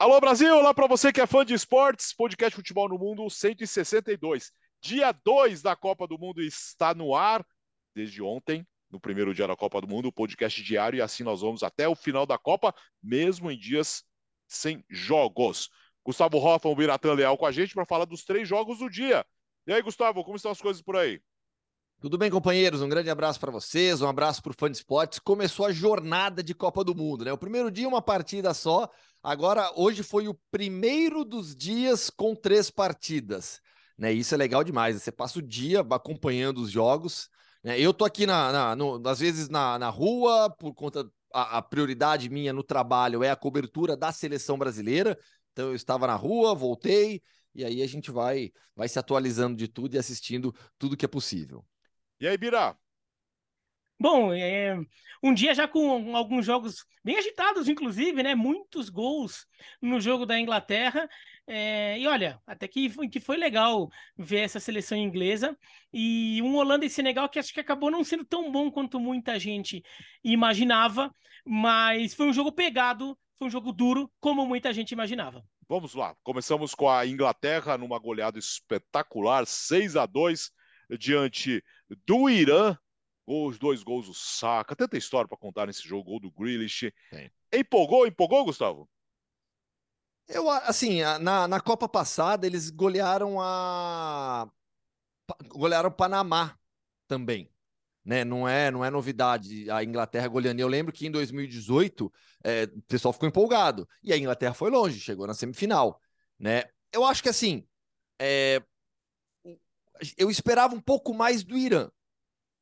Alô Brasil, olá para você que é fã de esportes, podcast Futebol no Mundo 162. Dia 2 da Copa do Mundo está no ar desde ontem, no primeiro dia da Copa do Mundo, o podcast diário e assim nós vamos até o final da Copa, mesmo em dias sem jogos. Gustavo Hoffman, o Biratã Leal com a gente para falar dos três jogos do dia. E aí, Gustavo, como estão as coisas por aí? Tudo bem, companheiros? Um grande abraço para vocês, um abraço para o fã de esportes. Começou a jornada de Copa do Mundo, né? O primeiro dia, uma partida só. Agora, hoje foi o primeiro dos dias com três partidas. Né? Isso é legal demais. Você passa o dia acompanhando os jogos. Né? Eu tô aqui, na, na no, às vezes, na, na rua, por conta. A, a prioridade minha no trabalho é a cobertura da seleção brasileira. Então, eu estava na rua, voltei, e aí a gente vai, vai se atualizando de tudo e assistindo tudo que é possível. E aí, Bira? Bom, é, um dia já com alguns jogos bem agitados, inclusive, né? Muitos gols no jogo da Inglaterra. É, e olha, até que, que foi legal ver essa seleção inglesa. E um Holanda e Senegal que acho que acabou não sendo tão bom quanto muita gente imaginava. Mas foi um jogo pegado, foi um jogo duro, como muita gente imaginava. Vamos lá, começamos com a Inglaterra numa goleada espetacular, 6 a 2 diante do Irã. Os dois gols do Saka. Tanta história para contar nesse jogo. Gol do Grealish. Sim. Empolgou, empolgou, Gustavo? Eu, assim, na, na Copa passada, eles golearam a. golearam o Panamá também. Né? Não é, não é novidade a Inglaterra goleando. Eu lembro que em 2018 é, o pessoal ficou empolgado e a Inglaterra foi longe, chegou na semifinal, né? Eu acho que assim, é, eu esperava um pouco mais do Irã,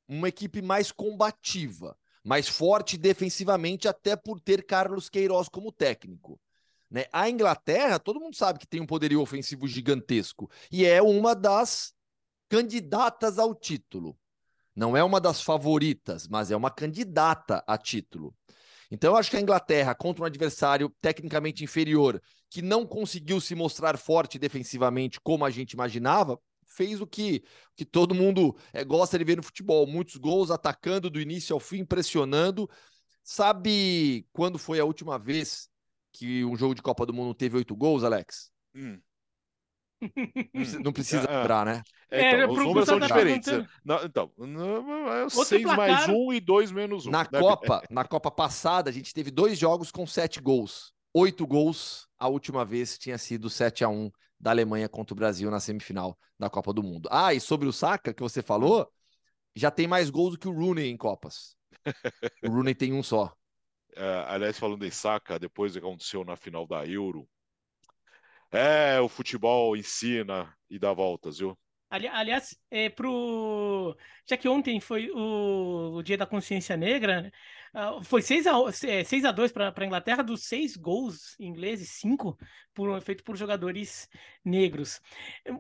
uma equipe mais combativa, mais forte defensivamente, até por ter Carlos Queiroz como técnico. Né? A Inglaterra, todo mundo sabe que tem um poderio ofensivo gigantesco e é uma das candidatas ao título. Não é uma das favoritas, mas é uma candidata a título. Então, eu acho que a Inglaterra, contra um adversário tecnicamente inferior, que não conseguiu se mostrar forte defensivamente como a gente imaginava, fez o que, que todo mundo é, gosta de ver no futebol: muitos gols, atacando do início ao fim, pressionando. Sabe quando foi a última vez que um jogo de Copa do Mundo teve oito gols, Alex? Hum. Não precisa ah, lembrar, né? É, então, é, os números são diferentes. Não, então, é 6 mais 1 e 2 menos 1. Na né? Copa, na Copa passada, a gente teve dois jogos com sete gols. Oito gols, a última vez tinha sido 7 a 1 da Alemanha contra o Brasil na semifinal da Copa do Mundo. Ah, e sobre o Saka, que você falou, já tem mais gols do que o Rooney em Copas. o Rooney tem um só. É, aliás, falando em Saka, depois do que aconteceu na final da Euro, é, o futebol ensina e dá voltas, viu? Ali, aliás, é pro... já que ontem foi o, o Dia da Consciência Negra, né? Uh, foi 6 a, 6 a 2 para a Inglaterra, dos seis gols ingleses, cinco por, feito por jogadores negros.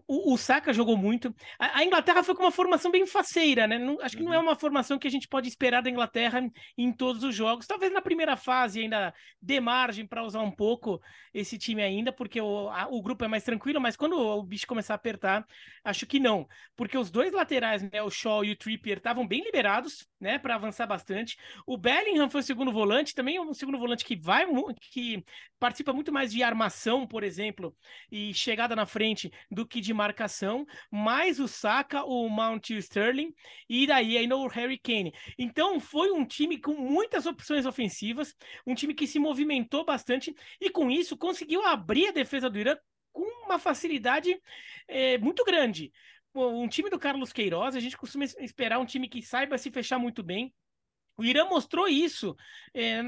O, o Saka jogou muito. A, a, Inglaterra foi com uma formação bem faceira, né? Não, acho que não é uhum. uma formação que a gente pode esperar da Inglaterra em todos os jogos. Talvez na primeira fase ainda dê margem para usar um pouco esse time ainda, porque o, a, o grupo é mais tranquilo, mas quando o bicho começar a apertar, acho que não. Porque os dois laterais, né, o Shaw e o Trippier, estavam bem liberados, né, para avançar bastante. O Bellingham foi o segundo volante, também é um segundo volante que vai que participa muito mais de armação, por exemplo, e chegada na frente do que de marcação, mais o Saka, o Mount Sterling, e daí ainda o Harry Kane. Então foi um time com muitas opções ofensivas, um time que se movimentou bastante e com isso conseguiu abrir a defesa do Irã com uma facilidade é, muito grande. Um time do Carlos Queiroz, a gente costuma esperar um time que saiba se fechar muito bem, o Irã mostrou isso é,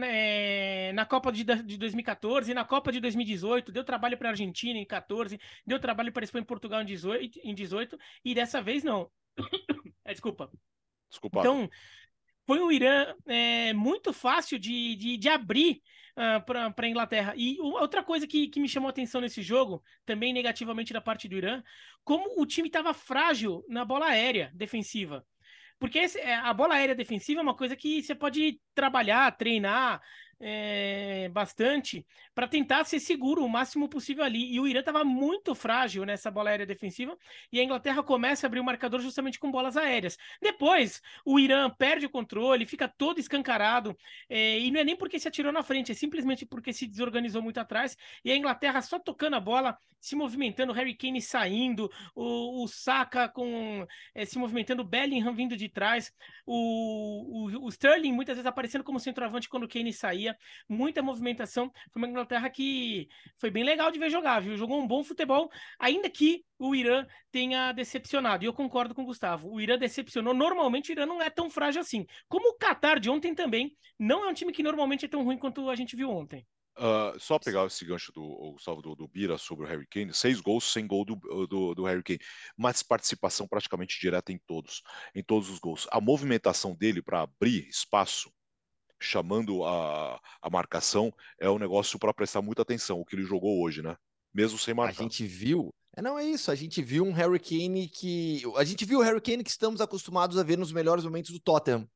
é, na Copa de, de 2014 e na Copa de 2018. Deu trabalho para a Argentina em 14, deu trabalho para a Espanha e Portugal em 18, em 18 e dessa vez não. é, desculpa. Desculpa. Então, foi um Irã é, muito fácil de, de, de abrir uh, para a Inglaterra. E outra coisa que, que me chamou a atenção nesse jogo, também negativamente da parte do Irã, como o time estava frágil na bola aérea defensiva. Porque esse, é, a bola aérea defensiva é uma coisa que você pode trabalhar, treinar. É, bastante para tentar ser seguro o máximo possível ali. E o Irã estava muito frágil nessa bola aérea defensiva e a Inglaterra começa a abrir o marcador justamente com bolas aéreas. Depois, o Irã perde o controle, fica todo escancarado é, e não é nem porque se atirou na frente, é simplesmente porque se desorganizou muito atrás e a Inglaterra só tocando a bola, se movimentando, Harry Kane saindo, o, o Saka com é, se movimentando, o Bellingham vindo de trás, o, o, o Sterling muitas vezes aparecendo como centroavante quando o Kane saía muita movimentação. Foi uma Inglaterra que foi bem legal de ver jogar, viu? Jogou um bom futebol, ainda que o Irã tenha decepcionado. E eu concordo com o Gustavo. O Irã decepcionou. Normalmente o Irã não é tão frágil assim. Como o Qatar de ontem também, não é um time que normalmente é tão ruim quanto a gente viu ontem. Uh, só pegar esse gancho do, Gustavo, do, do Bira sobre o Harry Kane, seis gols sem gol do, do, do, Harry Kane, mas participação praticamente direta em todos, em todos os gols. A movimentação dele para abrir espaço chamando a, a marcação, é um negócio para prestar muita atenção, o que ele jogou hoje, né? Mesmo sem marcar. A gente viu. É, não é isso, a gente viu um Harry Kane que. A gente viu o Harry Kane que estamos acostumados a ver nos melhores momentos do Tottenham.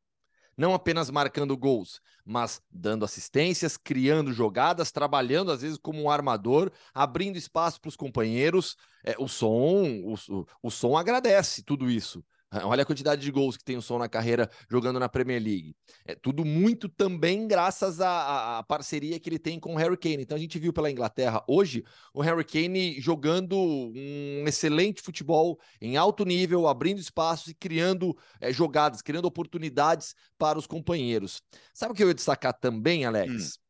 Não apenas marcando gols, mas dando assistências, criando jogadas, trabalhando às vezes como um armador, abrindo espaço para os companheiros. É, o som, o, o som agradece tudo isso. Olha a quantidade de gols que tem o Som na carreira jogando na Premier League. É tudo muito também graças à, à, parceria que ele tem com o Harry Kane. Então a gente viu pela Inglaterra hoje o Harry Kane jogando um excelente futebol em alto nível, abrindo espaços e criando é, jogadas, criando oportunidades para os companheiros. Sabe o que eu ia destacar também, Alex? Hum.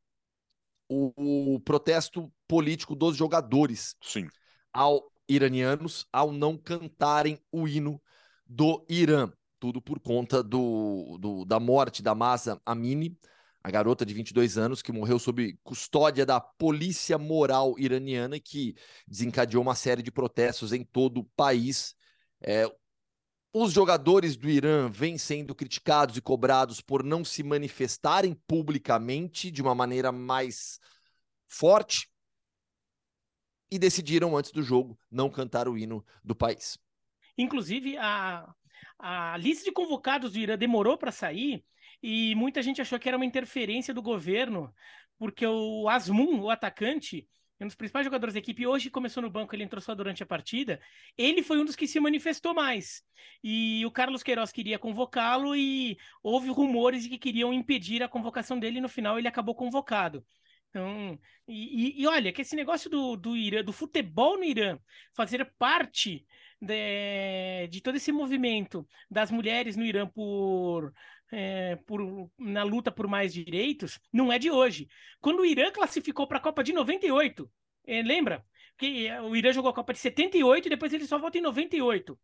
O, o protesto político dos jogadores. Sim. Ao iranianos ao não cantarem o hino do Irã. Tudo por conta do, do, da morte da Masa Amini, a garota de 22 anos que morreu sob custódia da polícia moral iraniana, que desencadeou uma série de protestos em todo o país. É, os jogadores do Irã vêm sendo criticados e cobrados por não se manifestarem publicamente de uma maneira mais forte e decidiram, antes do jogo, não cantar o hino do país. Inclusive, a, a lista de convocados do Irã demorou para sair e muita gente achou que era uma interferência do governo, porque o Asmun, o atacante, um dos principais jogadores da equipe, hoje começou no banco, ele entrou só durante a partida. Ele foi um dos que se manifestou mais. E o Carlos Queiroz queria convocá-lo e houve rumores de que queriam impedir a convocação dele e no final ele acabou convocado. Então, e, e, olha, que esse negócio do, do Irã, do futebol no Irã, fazer parte de, de todo esse movimento das mulheres no Irã por, é, por, na luta por mais direitos não é de hoje. Quando o Irã classificou para a Copa de 98, é, lembra? Que o Irã jogou a Copa de 78 e depois ele só volta em 98.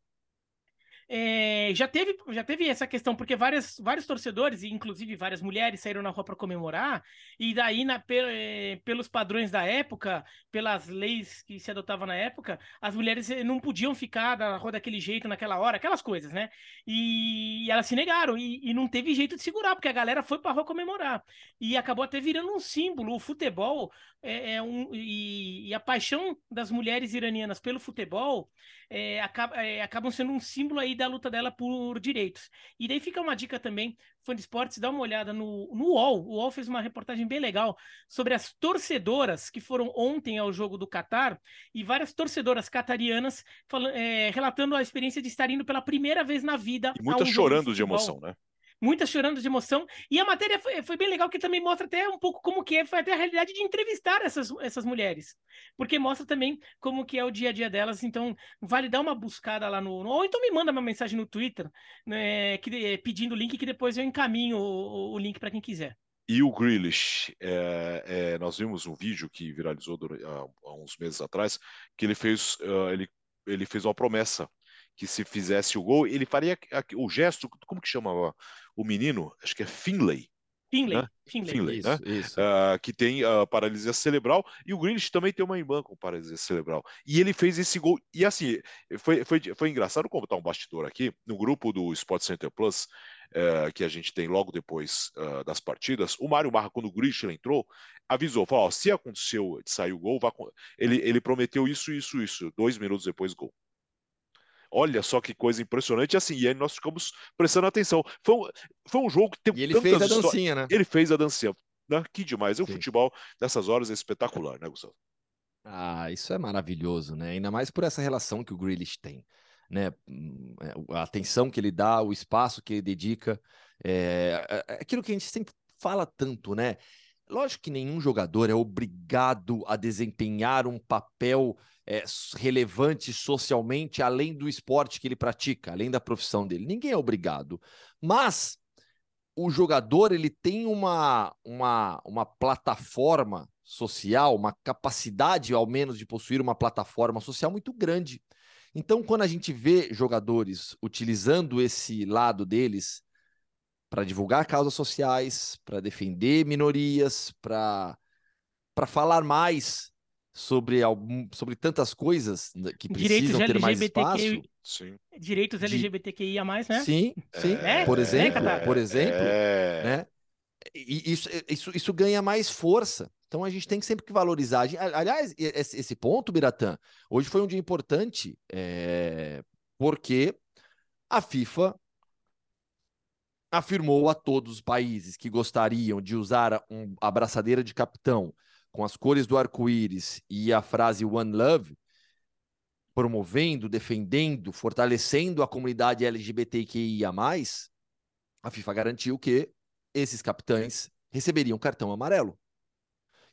É, já, teve, já teve essa questão, porque várias, vários torcedores, inclusive várias mulheres, saíram na rua para comemorar, e daí, na, é, pelos padrões da época, pelas leis que se adotavam na época, as mulheres eh, não podiam ficar na rua daquele jeito, naquela hora, aquelas coisas, né? E, e elas se negaram, e, e, não teve jeito de segurar, porque a galera foi para a rua comemorar. E acabou até virando um símbolo. O futebol é, é um, e, e, a paixão das mulheres iranianas pelo futebol é, acaba, é, acabam sendo um símbolo aí da luta dela por direitos. E daí fica uma dica também, fã de esportes, dá uma olhada no, no UOL. O UOL fez uma reportagem bem legal sobre as torcedoras que foram ontem ao jogo do Catar e várias torcedoras catarianas falando, é, relatando a experiência de estar indo pela primeira vez na vida. E muitas um chorando de, de emoção, né? Muitas chorando de emoção. E a matéria foi, foi, bem legal, que também mostra até um pouco como que é, foi até a realidade de entrevistar essas, essas mulheres. Porque mostra também como que é o dia a dia delas. Então, vale dar uma buscada lá no. Ou então me manda uma mensagem no Twitter né, que, pedindo o link, que depois eu encaminho o, o link para quem quiser. E o Grealish, é, é, nós vimos um vídeo que viralizou há, uns meses atrás, que ele fez, uh, ele, ele fez uma promessa que se fizesse o gol, ele faria o gesto, como que chamava o menino? Acho que é Finlay. Finlay, né? Finlay, Finlay isso, né? Isso. Uh, que tem uh, paralisia cerebral, e o Grealish também tem uma irmã com paralisia cerebral. E ele fez esse gol, e assim, foi, foi, foi engraçado como tá um bastidor aqui, no grupo do Sport Center Plus, uh, que a gente tem logo depois ah, das partidas, o Mário Barra, quando o Grealish entrou, avisou, falou, se aconteceu de sair o gol, ele, ele prometeu isso, isso, isso, dois minutos depois, gol. Olha só que coisa impressionante. E assim, e aí nós ficamos prestando atenção. Foi um, foi um jogo que tem E ele fez a dancinha, né? Ele fez a dancinha. Né? Que demais. E o Sim. futebol nessas horas é espetacular, né, Gustavo? Ah, isso é maravilhoso, né? Ainda mais por essa relação que o Grealish tem, né? Hum, é, A atenção que ele dá, o espaço que ele dedica, é, é- é aquilo que a gente sempre fala tanto, né? Lógico que nenhum jogador é obrigado a desempenhar um papel é, relevante socialmente além do esporte que ele pratica, além da profissão dele. Ninguém é obrigado. Mas o jogador ele tem uma, uma, uma plataforma social, uma capacidade, ao menos, de possuir uma plataforma social muito grande. Então, quando a gente vê jogadores utilizando esse lado deles para divulgar causas sociais, para defender minorias, para falar mais sobre, algum, sobre tantas coisas né, que precisam ter mais espaço. Sim. Direitos LGBTQIA+, né? Sim, sim. É, por é, exemplo, Catar? por exemplo, é... né? E isso, isso, isso ganha mais força. Então a gente tem que sempre que valorizar. Aliás, esse, ponto, Biratã, hoje foi um dia importante, é, porque a FIFA afirmou a todos os países que gostariam de usar um, a braçadeira de capitão com as cores do arco-íris e a frase One Love, promovendo, defendendo, fortalecendo a comunidade LGBTQIA+, a FIFA garantiu que esses capitães receberiam cartão amarelo.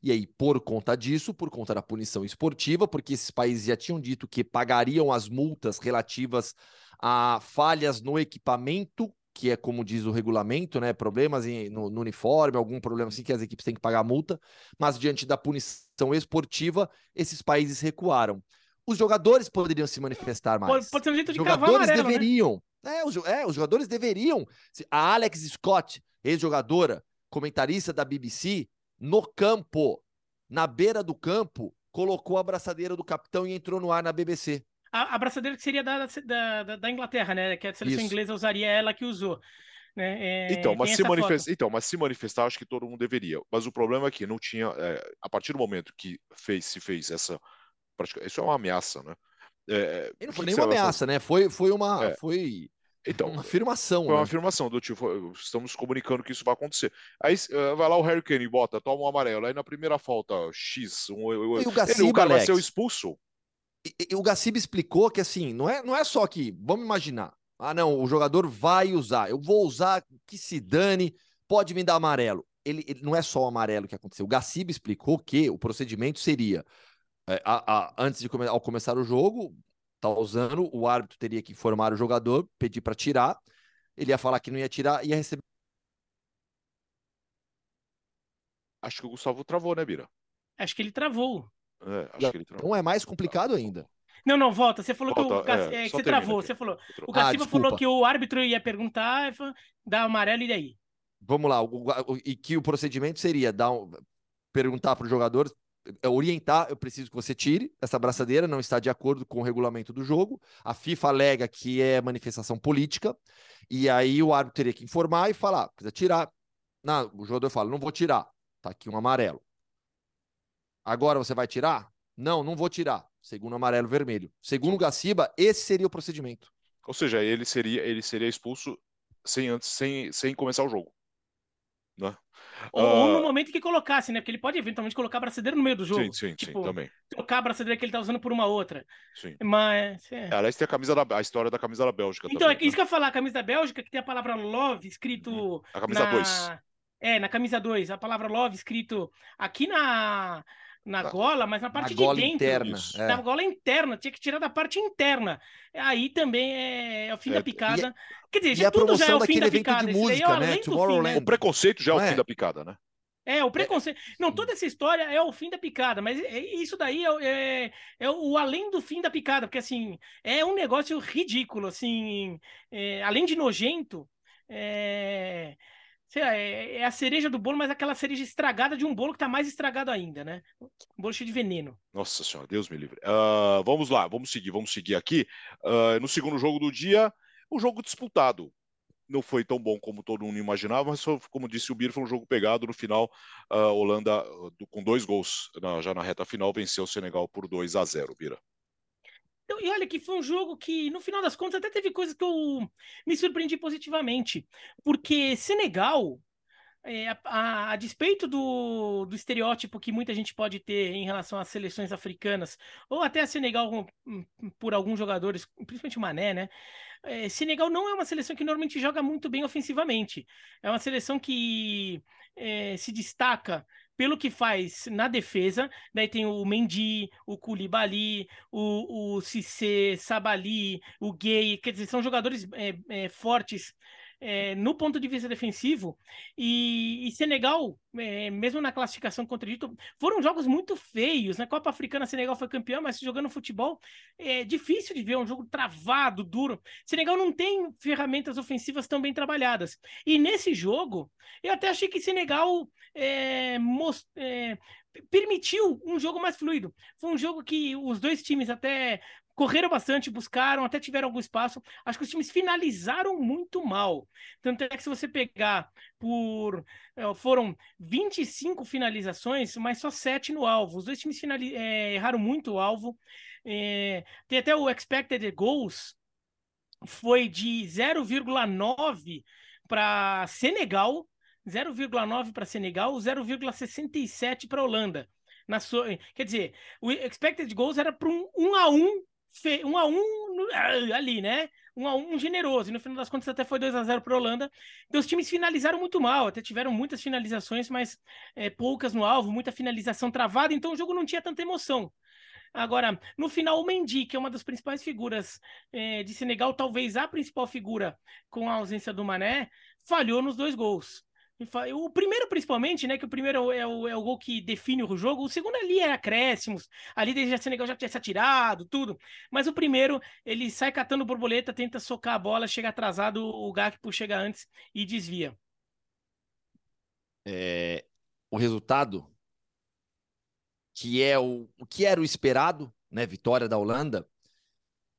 E aí, por conta disso, por conta da punição esportiva, porque esses países já tinham dito que pagariam as multas relativas a falhas no equipamento, que é como diz o regulamento, né? Problemas em- no, no uniforme, algum problema assim que as equipes têm que pagar a multa, mas diante da punição esportiva, esses países recuaram. Os jogadores poderiam se manifestar mais. Pode, pode ser um jeito Os de jogadores amarelo, né? deveriam. É, os, é, os jogadores deveriam. A Alex Scott, ex-jogadora, comentarista da BBC, no campo, na beira do campo, colocou a braçadeira do capitão e entrou no ar na BBC. A, a braçadeira que seria da, da, da- da Inglaterra, né? Que a seleção Isso. inglesa usaria ela que usou. Né? É, Então, mas se, manifestar, então, mas se manifestar, acho que todo mundo deveria. Mas o problema é que não tinha. é, a partir do momento que fez, se fez essa. Isso é uma ameaça, né? É, E não foi nenhuma vai ameaça, né? Foi, foi uma. É. Foi Então, uma afirmação. Foi uma né? afirmação do tipo, estamos comunicando que isso vai acontecer. Aí eh, vai lá o Harry Kane e bota, toma um amarelo. Aí na primeira falta, X, um, E o ele, Gaciba, o cara vai Alex? ser expulso. E- e o Gaciba explicou que assim, não é, não é só que, vamos imaginar, ah não, o jogador vai usar, eu vou usar, que se dane, pode me dar amarelo. Ele, ele- não é só o amarelo que aconteceu. O Gaciba explicou que o procedimento seria, é, a- a- antes de come- ao começar o jogo, tá usando, o árbitro teria que informar o jogador, pedir para tirar, ele ia falar que não ia tirar, ia receber Acho que o Gustavo travou, né, Bira? Acho que ele travou. É, acho que ele travou. então é mais complicado ainda. Não, não, volta. Você falou que o Volta, é, é, que você travou. aqui. Você falou. O Ah, Gaciba desculpa. falou que o árbitro ia perguntar, fa- dar amarelo e daí? Vamos lá, o- o- e que o procedimento seria dar um- perguntar para o jogador, é, orientar, eu preciso que você tire essa braçadeira, não está de acordo com o regulamento do jogo. A FIFA alega que é manifestação política, e aí o árbitro teria que informar e falar, "Ah, precisa tirar. Não, o jogador fala, não vou tirar, tá aqui um amarelo. Agora você vai tirar? Não, não vou tirar. Segundo amarelo, vermelho. Segundo o Gaciba, esse seria o procedimento. Ou seja, ele seria, ele seria expulso sem antes, sem, sem começar o jogo. Né? Ou, ou no Ah, momento que colocasse, né? Porque ele pode eventualmente colocar a braçadeira no meio do jogo. Sim, sim, tipo, sim, também. trocar a braçadeira que ele tá usando por uma outra. Sim. Mas. é. Aliás, tem a camisa da a história da camisa da Bélgica Então, é também. isso que eu ia falar, a camisa da Bélgica, que tem a palavra love escrito. né? A camisa na... 2. É, na camisa 2, a palavra love escrito aqui na, na Na- gola, mas na Na parte gola de dentro. interna. É. Na gola interna, tinha que tirar da parte interna. Aí também é, é o fim É, da e- picada. Quer dizer, e já a tudo já é promoção o fim daquele da evento de picada. Isso daí é música, né? além do fim, Tomorrowland. né? O preconceito já é o Não é? fim da picada, né? É, o preconceito. Não, toda essa história é o fim da picada, mas é- isso daí é, o- é, é o além do fim da picada, porque assim, é um negócio ridículo, assim, é, além de nojento, é, sei lá, é, é a cereja do bolo, mas aquela cereja estragada de um bolo que tá mais estragado ainda, né? Um bolo cheio de veneno. Nossa senhora, Deus me livre. Ah, vamos lá, vamos seguir, vamos seguir aqui. Ah, no segundo jogo do dia, o jogo disputado. Não foi tão bom como todo mundo imaginava, mas foi, como disse o Bir, foi um jogo pegado. No final, a Holanda, ah, do- com dois gols já na reta final, venceu o Senegal por 2 a 0 Bira. Então, E olha que foi um jogo que, no final das contas, até teve coisas que eu me surpreendi positivamente. Porque Senegal, é, a, a, despeito do, do estereótipo que muita gente pode ter em relação às seleções africanas, ou até a Senegal hum, por alguns jogadores, principalmente o Mané, né? É, Senegal não é uma seleção que normalmente joga muito bem ofensivamente. É uma seleção que é, se destaca pelo que faz na defesa. Daí tem o Mendy, o Koulibaly, o, o Cissé, Sabali, o Gay, quer dizer, são jogadores é, é, fortes é, no ponto de vista defensivo. E, e Senegal, é, mesmo na classificação contra o Egito, foram jogos muito feios. Na né? Copa Africana, Senegal foi campeão, mas jogando futebol é difícil de ver, um jogo travado, duro. Senegal não tem ferramentas ofensivas tão bem trabalhadas. E nesse jogo, eu até achei que Senegal é, most, é, permitiu um jogo mais fluido. Foi um jogo que os dois times até correram bastante, buscaram, até tiveram algum espaço. Acho que os times finalizaram muito mal. Tanto é que se você pegar por. É, foram 25 finalizações, mas só 7 no alvo. Os dois times finali... é, erraram muito o alvo. É, tem até o expected goals, foi de 0,9 para Senegal, 0,9 para Senegal, 0,67 para Holanda. So... Quer dizer, o expected goals era para um 1 a 1 fe... um a um ali, né? Um a um generoso. E no final das contas até foi 2 a 0 para a Holanda. Então os times finalizaram muito mal, até tiveram muitas finalizações, mas é, poucas no alvo, muita finalização travada, então o jogo não tinha tanta emoção. Agora, no final, o Mendy, que é uma das principais figuras é, de Senegal, talvez a principal figura com a ausência do Mané, falhou nos dois gols. O primeiro, principalmente, né? Que o primeiro é o, é o gol que define o jogo. O segundo ali é acréscimos. Ali desde a Senegal já tinha se atirado, tudo. Mas o primeiro, ele sai catando borboleta, tenta socar a bola, chega atrasado, o Gakpo chega antes e desvia. É, o resultado, que é o, o que era o esperado, né? Vitória da Holanda.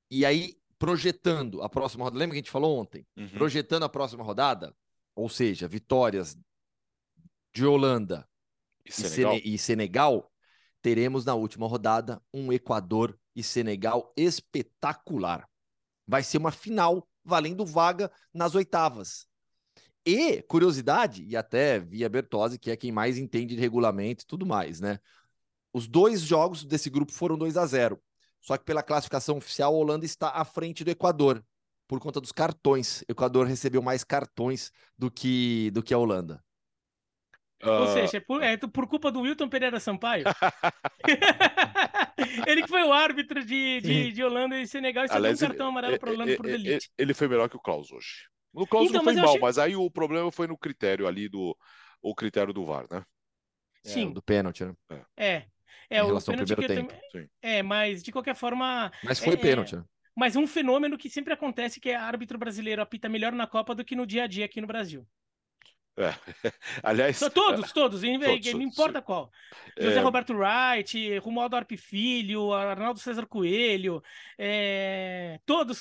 E aí, projetando a próxima rodada. Lembra que a gente falou ontem? Uhum. Projetando a próxima rodada ou seja, vitórias de Holanda e Senegal. e Senegal, teremos na última rodada um Equador e Senegal espetacular. Vai ser uma final valendo vaga nas oitavas. E, curiosidade, e até via Bertozzi, que é quem mais entende de regulamento e tudo mais, né? Os dois jogos desse grupo foram 2 a 0 Só que pela classificação oficial, a Holanda está à frente do Equador por conta dos cartões. O Equador recebeu mais cartões do que, do que a Holanda. Uh... Ou seja, é por, é por, culpa do Wilton Pereira Sampaio. ele que foi o árbitro de, de, de Holanda e Senegal e Aliás, um cartão ele, amarelo para Holanda por delite. Ele foi melhor que o Klaus hoje. O Klaus então, não foi mal, achei... mas aí o problema foi no critério ali do o critério do VAR, né? Sim. É, do pênalti, né? É. É, é o pênalti que tempo. Também... É, mas de qualquer forma. Mas foi é, pênalti, né? Mas um fenômeno que sempre acontece que é árbitro brasileiro apita melhor na Copa do que no dia a dia aqui no Brasil. É. Aliás, todos, todos, todos não importa qual. José é... Roberto Wright, Romualdo Arpe Filho, Arnaldo César Coelho, é... todos.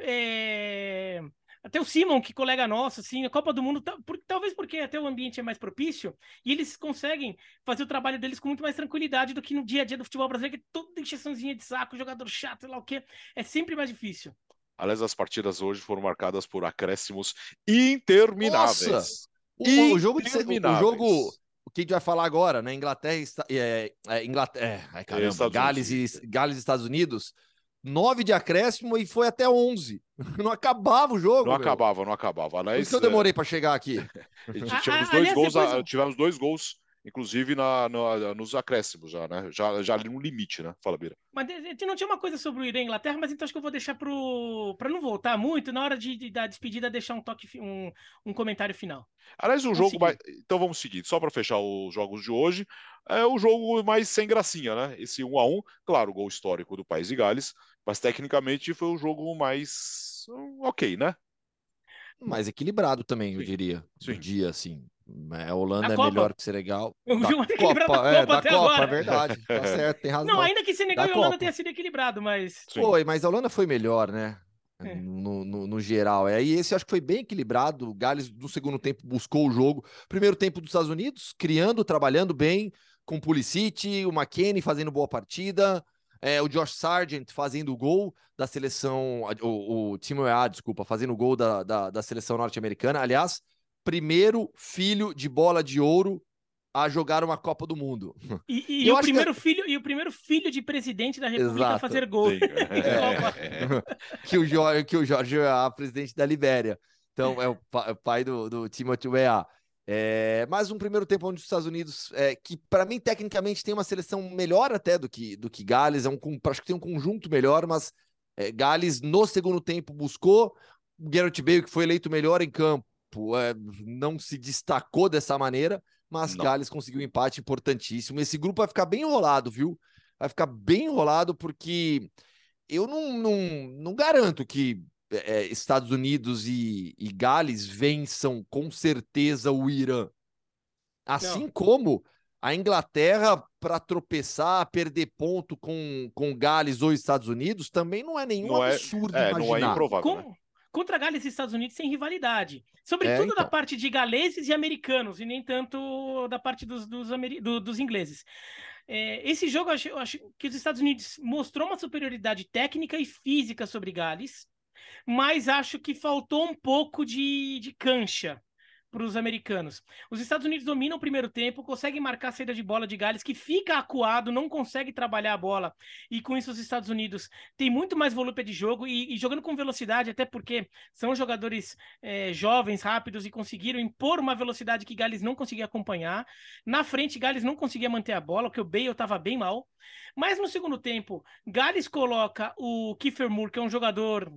É... Até o Simon, que colega nosso, assim, a Copa do Mundo, por, talvez porque até o ambiente é mais propício, e eles conseguem fazer o trabalho deles com muito mais tranquilidade do que no dia a dia do futebol brasileiro, que é toda encheçãozinha de saco, jogador chato, sei lá o quê. É sempre mais difícil. Aliás, as partidas hoje foram marcadas por acréscimos intermináveis. Nossa! O, o jogo de o jogo o que a gente vai falar agora, né? Inglaterra, é, é, Inglaterra, é, caramba, Gales e Gales Estados Unidos 9 de acréscimo e foi até 11. Não acabava o jogo. Não meu. acabava, não acabava. Aliás, Por isso que eu demorei para chegar aqui. tivemos, dois gols, depois... tivemos dois gols, inclusive na, na, nos acréscimos já, né? Já, já ali no limite, né? Fala, Bira. Mas não tinha uma coisa sobre o Irã e Inglaterra, mas então acho que eu vou deixar pro... para não voltar muito, na hora de, de da despedida, deixar um toque, um, um comentário final. Aliás, o vamos jogo. Mais... Então vamos seguir, só para fechar os jogos de hoje. É o jogo mais sem gracinha, né? Esse 1 a 1 claro, o gol histórico do País de Gales, mas tecnicamente foi o jogo mais ok, né? Mais equilibrado também, Sim. eu diria. Sim. Do dia, assim. É, a Holanda a é Copa. melhor que Senegal. O jogo da Copa, da é, da Copa, agora. é verdade. Tá certo, tem razão. Não, ainda que Senegal da e Holanda Copa. tenha sido equilibrado, mas. Sim. Foi, mas a Holanda foi melhor, né? É. No, no, no, geral. É, e esse acho que foi bem equilibrado. O Gales, no segundo tempo, buscou o jogo. Primeiro tempo dos Estados Unidos, criando, trabalhando bem, com o Pulisic, o McKennie fazendo boa partida é, o Josh Sargent fazendo o gol da seleção, o, o Timo EA, desculpa, fazendo o gol da, da, da seleção norte-americana. Aliás, primeiro filho de bola de ouro a jogar uma Copa do Mundo. E, e, e o primeiro que... filho, e o primeiro filho de presidente da República Exato. a fazer gol. É. que, o Jorge, que o Jorge é a presidente da Libéria. Então, é o pai do, do Timothy Weah. É, mais um primeiro tempo onde os Estados Unidos, é, que para mim tecnicamente tem uma seleção melhor até do que, do que Gales, é um, acho que tem um conjunto melhor, mas é, Gales no segundo tempo buscou, o Garrett Bale, que foi eleito melhor em campo, é, não se destacou dessa maneira, mas não. Gales conseguiu um empate importantíssimo. Esse grupo vai ficar bem enrolado, viu? Vai ficar bem enrolado porque eu não, não, não garanto que é, é, Estados Unidos e, e, Gales vençam com certeza o Irã. Assim Não. como a Inglaterra, para tropeçar, perder ponto com, com Gales ou Estados Unidos, também não é nenhum não é, absurdo é, imaginar. Não é improvável, com, né? Contra Gales e Estados Unidos sem rivalidade. Sobretudo é, então. da parte de galeses e americanos, e nem tanto da parte dos, dos, do, dos ingleses. É, esse jogo, eu acho, eu acho que os Estados Unidos mostrou uma superioridade técnica e física sobre Gales, mas acho que faltou um pouco de, de cancha para os americanos. Os Estados Unidos dominam o primeiro tempo, conseguem marcar a saída de bola de Gales, que fica acuado, não consegue trabalhar a bola, e com isso os Estados Unidos têm muito mais volúpia de jogo e, e jogando com velocidade, até porque são jogadores é, jovens, rápidos e conseguiram impor uma velocidade que Gales não conseguia acompanhar. Na frente, Gales não conseguia manter a bola, porque o Bale estava bem mal. Mas no segundo tempo, Gales coloca o Kiefer Moore, que é um jogador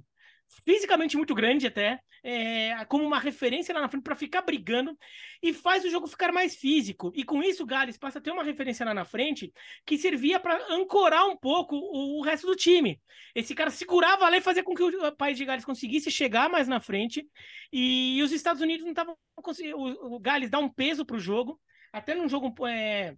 fisicamente muito grande até, é, como uma referência lá na frente para ficar brigando e faz o jogo ficar mais físico. E com isso o Gales passa a ter uma referência lá na frente que servia para ancorar um pouco o, o, resto do time. Esse cara segurava lá e fazia com que o país de Gales conseguisse chegar mais na frente e os Estados Unidos não estavam conseguindo. O, o Gales dá um peso para o jogo, até num jogo é,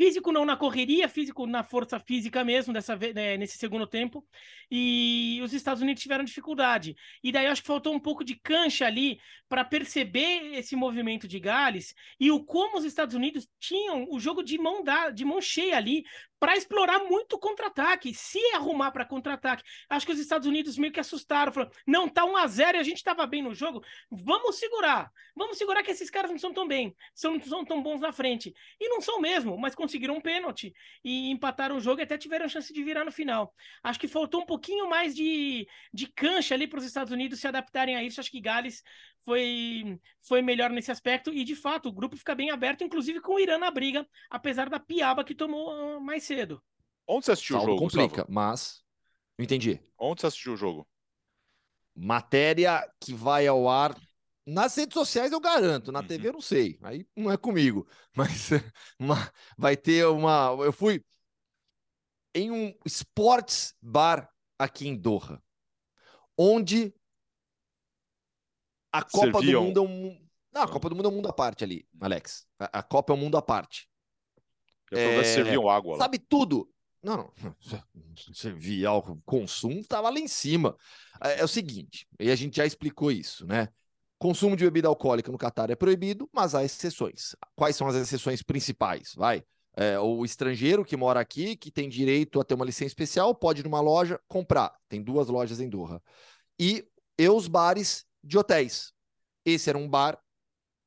Físico não na correria, físico na força física mesmo, dessa né, nesse segundo tempo. E os Estados Unidos tiveram dificuldade. E daí acho que faltou um pouco de cancha ali para perceber esse movimento de Gales e o como os Estados Unidos tinham o jogo de mão, da, de mão cheia ali para explorar muito contra-ataque, se arrumar para contra-ataque. Acho que os Estados Unidos meio que assustaram, falaram: não, tá 1 a 0 e a gente estava bem no jogo, vamos segurar. Vamos segurar que esses caras não são tão bem, são, não são tão bons na frente. E não são mesmo, mas conseguiram um pênalti e empataram o jogo e até tiveram chance de virar no final. Acho que faltou um pouquinho mais de, de cancha ali para os Estados Unidos se adaptarem a isso. Acho que Gales foi, foi melhor nesse aspecto e de fato o grupo fica bem aberto, inclusive com o Irã na briga, apesar da piaba que tomou ah, mais cedo. Onde você assistiu o jogo? complica, Gustavo? mas não entendi. Onde você assistiu o jogo? Matéria que vai ao ar nas redes sociais eu garanto, na uhum. TV eu não sei, aí não é comigo, mas uma, vai ter uma. Eu fui em um sports bar aqui em Doha, onde a Copa Serviam. do Mundo é um. Não, a Copa do Mundo é um mundo à parte ali, Alex. A, a Copa é um mundo à parte. Eu é... serviam água lá. Sabe tudo. Não, não. Servia o consumo, estava lá em cima. É, é, o seguinte, e a gente já explicou isso, né? Consumo de bebida alcoólica no Catar é proibido, mas há exceções. Quais são as exceções principais? Vai. É, o estrangeiro que mora aqui, que tem direito a ter uma licença especial, pode ir numa loja comprar. Tem duas lojas em Doha. E, e os bares de hotéis. Esse era um bar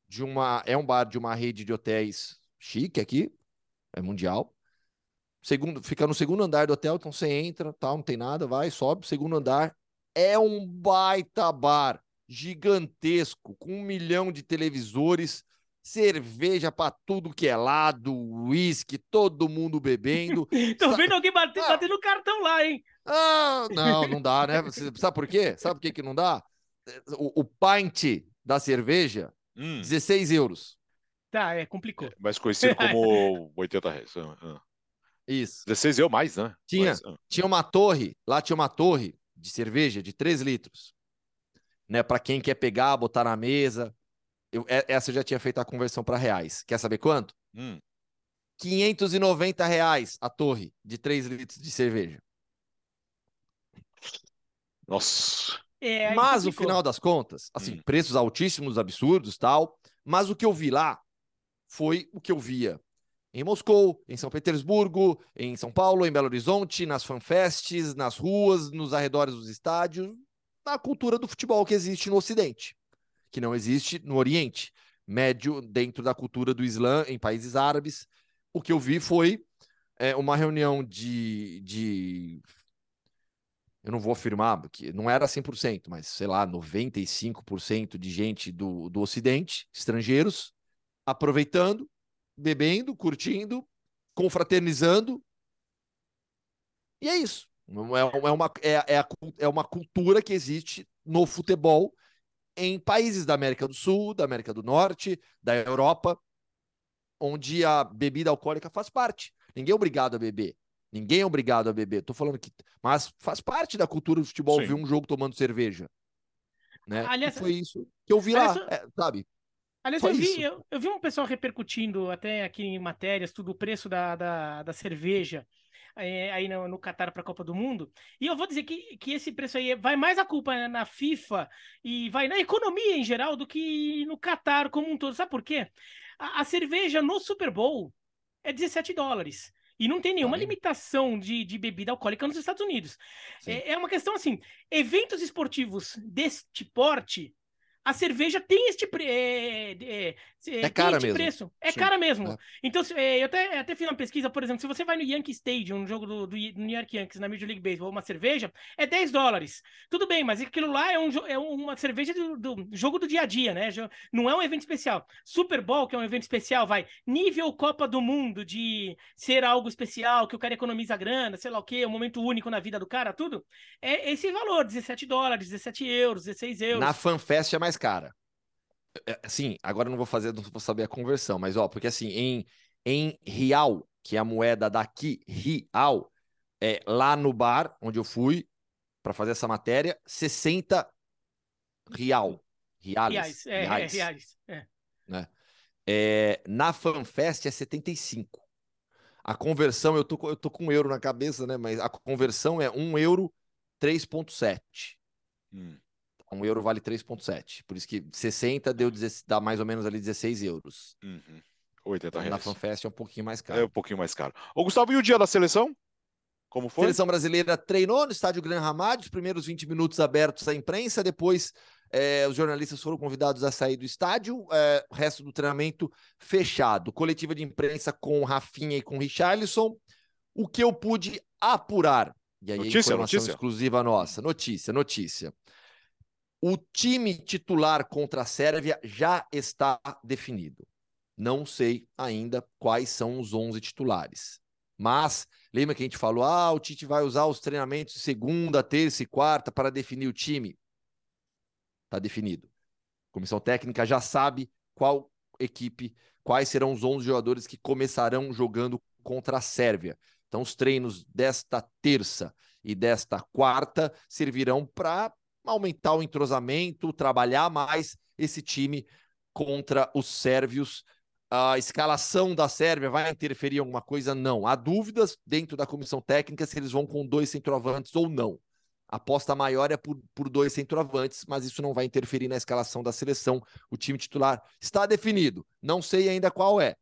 de uma é um bar de uma rede de hotéis chique aqui, é mundial. Segundo, fica no segundo andar do hotel, então você entra, tal, não tem nada, vai, sobe, segundo andar. É um baita bar gigantesco, com um milhão de televisores, cerveja para tudo que é lado, uísque, todo mundo bebendo. Tô vendo alguém bater, ah, batendo cartão lá, hein? Ah, não, não dá, né? Sabe por quê? Sabe por que, que não dá? o, o pint da cerveja, hum. 16 euros. Tá, é, complicou. É, mas conhecido como 80 reais. Ah, ah. Isso. 16 euros mais, né? Tinha, mais, ah. tinha uma torre, lá tinha uma torre de cerveja de 3 litros. Né, para quem quer pegar, botar na mesa. Eu, essa eu já tinha feito a conversão para reais. Quer saber quanto? Hum. 590 reais a torre de 3 litros de cerveja. Nossa. É, mas, no final das contas, assim, hum. preços altíssimos, absurdos tal. Mas o que eu vi lá foi o que eu via em Moscou, em São Petersburgo, em São Paulo, em Belo Horizonte, nas fanfests, nas ruas, nos arredores dos estádios, na cultura do futebol que existe no Ocidente. que não existe no Oriente Médio, dentro da cultura do Islã, em países árabes. O que eu vi foi é, uma reunião de, de. Eu não vou afirmar que não era 100%, mas sei lá, 95% de gente do, do Ocidente, estrangeiros, aproveitando, bebendo, curtindo, confraternizando. E é isso. É, é, uma, é, é, a, é uma cultura que existe no futebol em países da América do Sul, da América do Norte, da Europa, onde a bebida alcoólica faz parte. Ninguém é obrigado a beber. Ninguém é obrigado a beber. Tô falando que. Mas faz parte da cultura do futebol Sim. ver um jogo tomando cerveja. Né? Aliás, e foi isso que eu vi aliás, lá, é, sabe? Aliás, eu vi, eu, eu, vi um pessoal repercutindo até aqui em matérias tudo o preço da, da, da cerveja é, aí no, no Qatar para a Copa do Mundo. E eu vou dizer que, que esse preço aí vai mais a culpa na FIFA e vai na economia em geral do que no Qatar como um todo. Sabe por quê? A, a cerveja no Super Bowl é 17 dólares. E não tem nenhuma limitação de, de bebida alcoólica nos Estados Unidos. É, é, uma questão assim: eventos esportivos deste porte a cerveja tem este, é, é, é cara mesmo. preço. É Sim. cara mesmo. É. Então, é, eu até, até fiz uma pesquisa, por exemplo, se você vai no Yankee Stadium, no jogo do, do New York Yankees, na Major League Baseball, uma cerveja, é 10 dólares. Tudo bem, mas aquilo lá é, um, é uma cerveja do, do, jogo do dia a dia, né? Não é um evento especial. Super Bowl, que é um evento especial, vai nível Copa do Mundo, de ser algo especial, que o cara economiza grana, sei lá o quê, um momento único na vida do cara, tudo. É esse valor, 17 dólares, 17 euros, 16 euros. Na FanFest é mais cara. Assim, agora não vou fazer, não vou saber a conversão, mas ó, porque assim, em, em real, que é a moeda daqui, real, é, lá no bar onde eu fui para fazer essa matéria, 60 real. Reais. Reais, é, reais. É, reais, é. Né? É, na FanFest é 75. A conversão, eu tô, eu tô com um euro na cabeça, né? Mas a conversão é 1 euro 3,7. Hum. Um euro vale 3,7. Por isso que 60 deu, dá mais ou menos ali 16 euros. Uhum. 80 então, reais. Na FanFest é um pouquinho mais caro. É um pouquinho mais caro. Ô, Gustavo, e o dia da seleção? Como foi? Seleção brasileira treinou no estádio Gran Ramad, os primeiros 20 minutos abertos à imprensa, depois é, os jornalistas foram convidados a sair do estádio, é, o resto do treinamento fechado. Coletiva de imprensa com Rafinha e com Richarlison. O que eu pude apurar, e aí notícia, informação notícia. exclusiva nossa, notícia, notícia. O time titular contra a Sérvia já está definido. Não sei ainda quais são os 11 titulares. Mas lembra que a gente falou: ah, o Tite vai usar os treinamentos de segunda, terça e quarta para definir o time? Está definido. A comissão técnica já sabe qual equipe, quais serão os 11 jogadores que começarão jogando contra a Sérvia. Então, os treinos desta terça e desta quarta servirão para aumentar o entrosamento, trabalhar mais esse time contra os sérvios. A escalação da Sérvia vai interferir em alguma coisa? Não. Há dúvidas dentro da comissão técnica se eles vão com dois centroavantes ou não. A aposta maior é por, por dois centroavantes, mas isso não vai interferir na escalação da seleção. O time titular está definido. Não sei ainda qual é.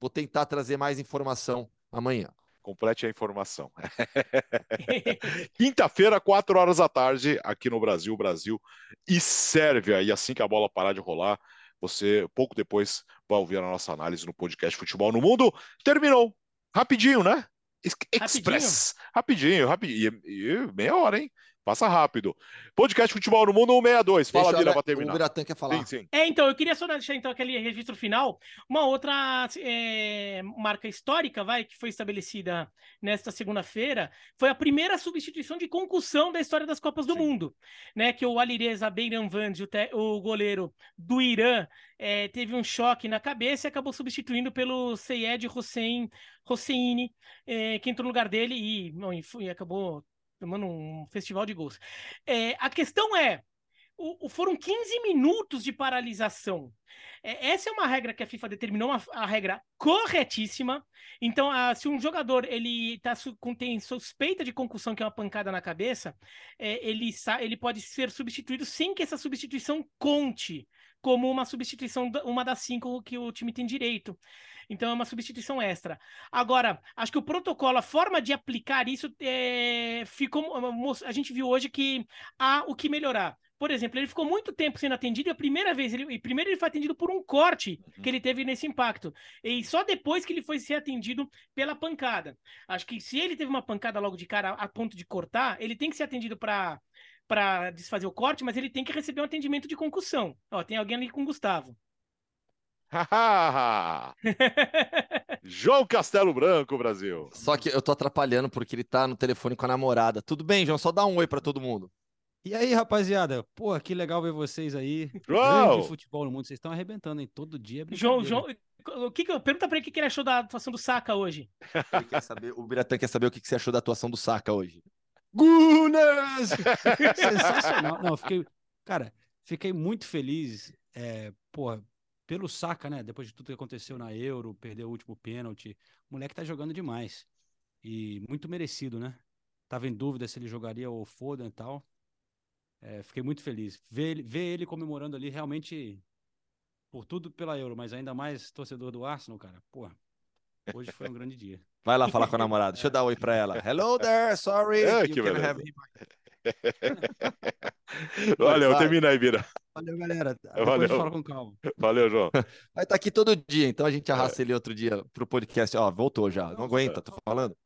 Vou tentar trazer mais informação amanhã. Complete a informação. Quinta-feira, quatro horas da tarde, aqui no Brasil, Brasil e Sérvia. E assim que a bola parar de rolar, você pouco depois vai ouvir a nossa análise no podcast Futebol no Mundo. Terminou. Rapidinho, né? Express. Rapidinho, rapidinho. rapidinho. E, e, meia hora, hein? Passa rápido. Podcast Futebol no Mundo 162. Fala, Deixa Vira, pra terminar. O Biratan quer falar. Sim, sim. É, então, eu queria só deixar então aquele registro final. Uma outra é, marca histórica, vai, que foi estabelecida nesta segunda-feira, foi a primeira substituição de concussão da história das Copas do sim. Mundo. Né, que o Alireza Beiranvand, o, o goleiro do Irã, é, teve um choque na cabeça e acabou substituindo pelo Seyed Hossein Hosseini, é, que entrou no lugar dele e, bom, e acabou tomando um festival de gols. É, a questão é, o, foram 15 minutos de paralisação. É, essa é uma regra que a FIFA determinou, uma, a regra corretíssima. Então, a, se um jogador ele tá, tem suspeita de concussão, que é uma pancada na cabeça, é, ele, ele pode ser substituído sem que essa substituição conte como uma substituição, uma das cinco que o time tem direito. Então é uma substituição extra. Agora, acho que o protocolo, a forma de aplicar isso é, ficou. A gente viu hoje que há o que melhorar. por exemplo, ele ficou muito tempo sendo atendido e a primeira vez, ele, e primeiro ele foi atendido por um corte Uhum. que ele teve nesse impacto. E só depois que ele foi ser atendido pela pancada. Acho que se ele teve uma pancada logo de cara a ponto de cortar, ele tem que ser atendido para para desfazer o corte, mas ele tem que receber um atendimento de concussão. Ó, tem alguém ali com o Gustavo. João Castelo Branco, Brasil. Só que eu tô atrapalhando porque ele tá no telefone com a namorada. Tudo bem, João? Só dá um oi pra todo mundo. E aí, rapaziada? Pô, que legal ver vocês aí. João! Grande futebol no mundo. Vocês estão arrebentando, hein? Todo dia é João. João, o que que eu, pergunta pra ele o que que ele achou da atuação do Saka hoje. Ele quer saber, o Biratã quer saber o que que você achou da atuação do Saka hoje. Gunas! Sensacional. Não, fiquei. Cara, fiquei muito feliz. É, porra, pelo Saka, né? Depois de tudo que aconteceu na Euro, perdeu o último pênalti. O moleque tá jogando demais. E muito merecido, né? Tava em dúvida se ele jogaria o Foden e tal. É, fiquei muito feliz. Ver ele, ver ele comemorando ali realmente por tudo pela Euro, mas ainda mais torcedor do Arsenal, cara. Porra, hoje foi um grande dia. Vai lá falar com a namorada. Deixa eu dar um oi pra ela. Hello there, sorry. Ah, you can have him. Valeu, Vai. termina aí, Vira. Valeu, galera. Depois Valeu. fala com calma. Valeu, João. Vai estar aqui todo dia, então a gente arrasta ele outro dia pro podcast. Ó, voltou já. Não aguenta, tô falando.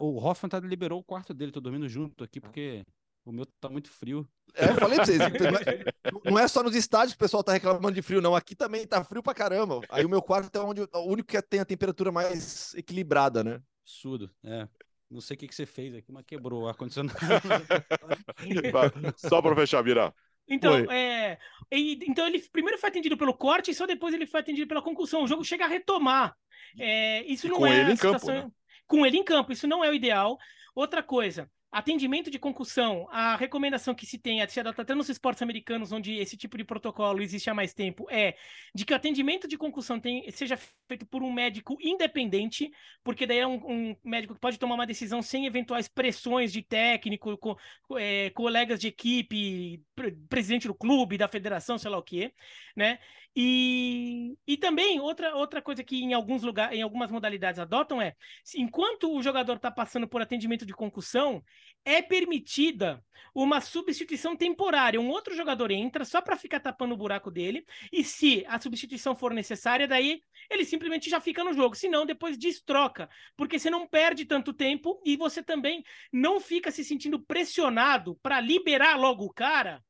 O Hoffman tá, liberou o quarto dele, tô dormindo junto aqui porque o meu tá muito frio. É, eu falei pra vocês. não é- Não é só nos estádios que o pessoal tá reclamando de frio, não. Aqui também tá frio pra caramba. Aí o meu quarto é onde, o único que tem a temperatura mais equilibrada, né? Absurdo, é. Não sei o que, que você fez aqui, mas quebrou o ar-condicionado. Só pra fechar, Vira. Então, é, e- então ele primeiro foi atendido pelo corte e só depois ele foi atendido pela concussão. O jogo chega a retomar. É, isso E não com é ele a em campo, situação- né? Com ele em campo, isso não é o ideal. Outra coisa, atendimento de concussão, a recomendação que se tem, se adota até nos esportes americanos, onde esse tipo de protocolo existe há mais tempo, é de que o atendimento de concussão tem- seja feito por um médico independente, porque daí é um, um médico que pode tomar uma decisão sem eventuais pressões de técnico, co- é, colegas de equipe, pre- presidente do clube, da federação, sei lá o quê, né? E, e também outra, outra coisa que em alguns lugares, em algumas modalidades adotam é, enquanto o jogador está passando por atendimento de concussão, é permitida uma substituição temporária. Um outro jogador entra só para ficar tapando o buraco dele, e se a substituição for necessária, daí ele simplesmente já fica no jogo. Senão, depois destroca, porque você não perde tanto tempo e você também não fica se sentindo pressionado para liberar logo o cara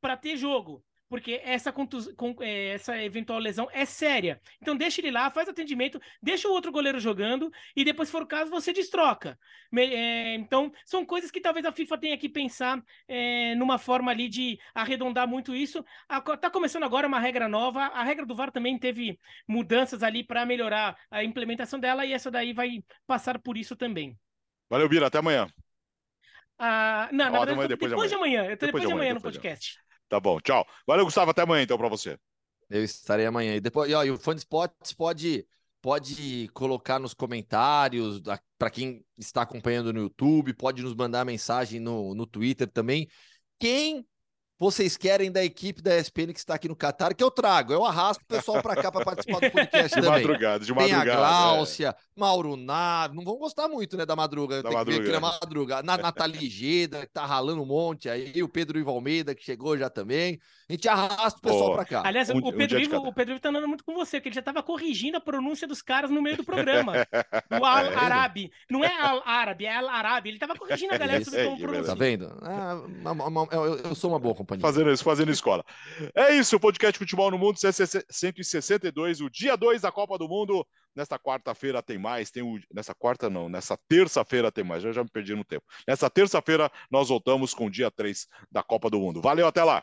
para ter jogo. Porque essa, com- é, essa eventual lesão é séria. Então deixa ele lá, faz atendimento, deixa o outro goleiro jogando e depois, se for o caso, você destroca. É, então, são coisas que talvez a FIFA tenha que pensar é, numa forma ali de arredondar muito isso. A co- Tá começando agora uma regra nova. A regra do VAR também teve mudanças ali para melhorar a implementação dela e essa daí vai passar por isso também. Valeu, Vira. Até amanhã. Ah, não, na Ó, verdade, amanhã, depois de depois de amanhã. Eu tô depois, de amanhã no depois de amanhã. podcast. Tá bom, tchau. Valeu, Gustavo. Até amanhã, então, pra você. Eu estarei amanhã. E depois, e, ó, e o Fã de pode, pode colocar nos comentários para quem está acompanhando no YouTube, pode nos mandar mensagem no, no Twitter também. Quem vocês querem da equipe da ESPN que está aqui no Catar, que eu trago. Eu arrasto o pessoal para cá para participar do podcast De também. madrugada, de Tem a madrugada. é. Mauro Nave, não vão gostar muito, né, da madruga. Da Tem que ver aqui madruga. na madruga. Na Nathalie Geda, que tá ralando um monte aí, o Pedro Ivo Almeida, que chegou já também. A gente arrasta o pessoal Boa. para cá. Aliás, Um- o, um Pedro de Ivo, o Pedro Ivo tá andando muito com você, porque ele já tava corrigindo a pronúncia dos caras no meio do programa. O Al É, Arabi. Não é Al Árabe, é Al Arabi. Ele tava corrigindo a galera Isso sobre como que. Tá vendo? Ah, eu, eu sou uma boa companhia. Fazendo isso, fazendo escola. É isso, o podcast Futebol no Mundo 162, o dia 2 da Copa do Mundo. Nesta quarta-feira tem mais, tem o... nessa quarta não, nessa terça-feira tem mais, eu já me perdi no tempo. Nessa terça-feira nós voltamos com o dia 3 da Copa do Mundo. Valeu, até lá!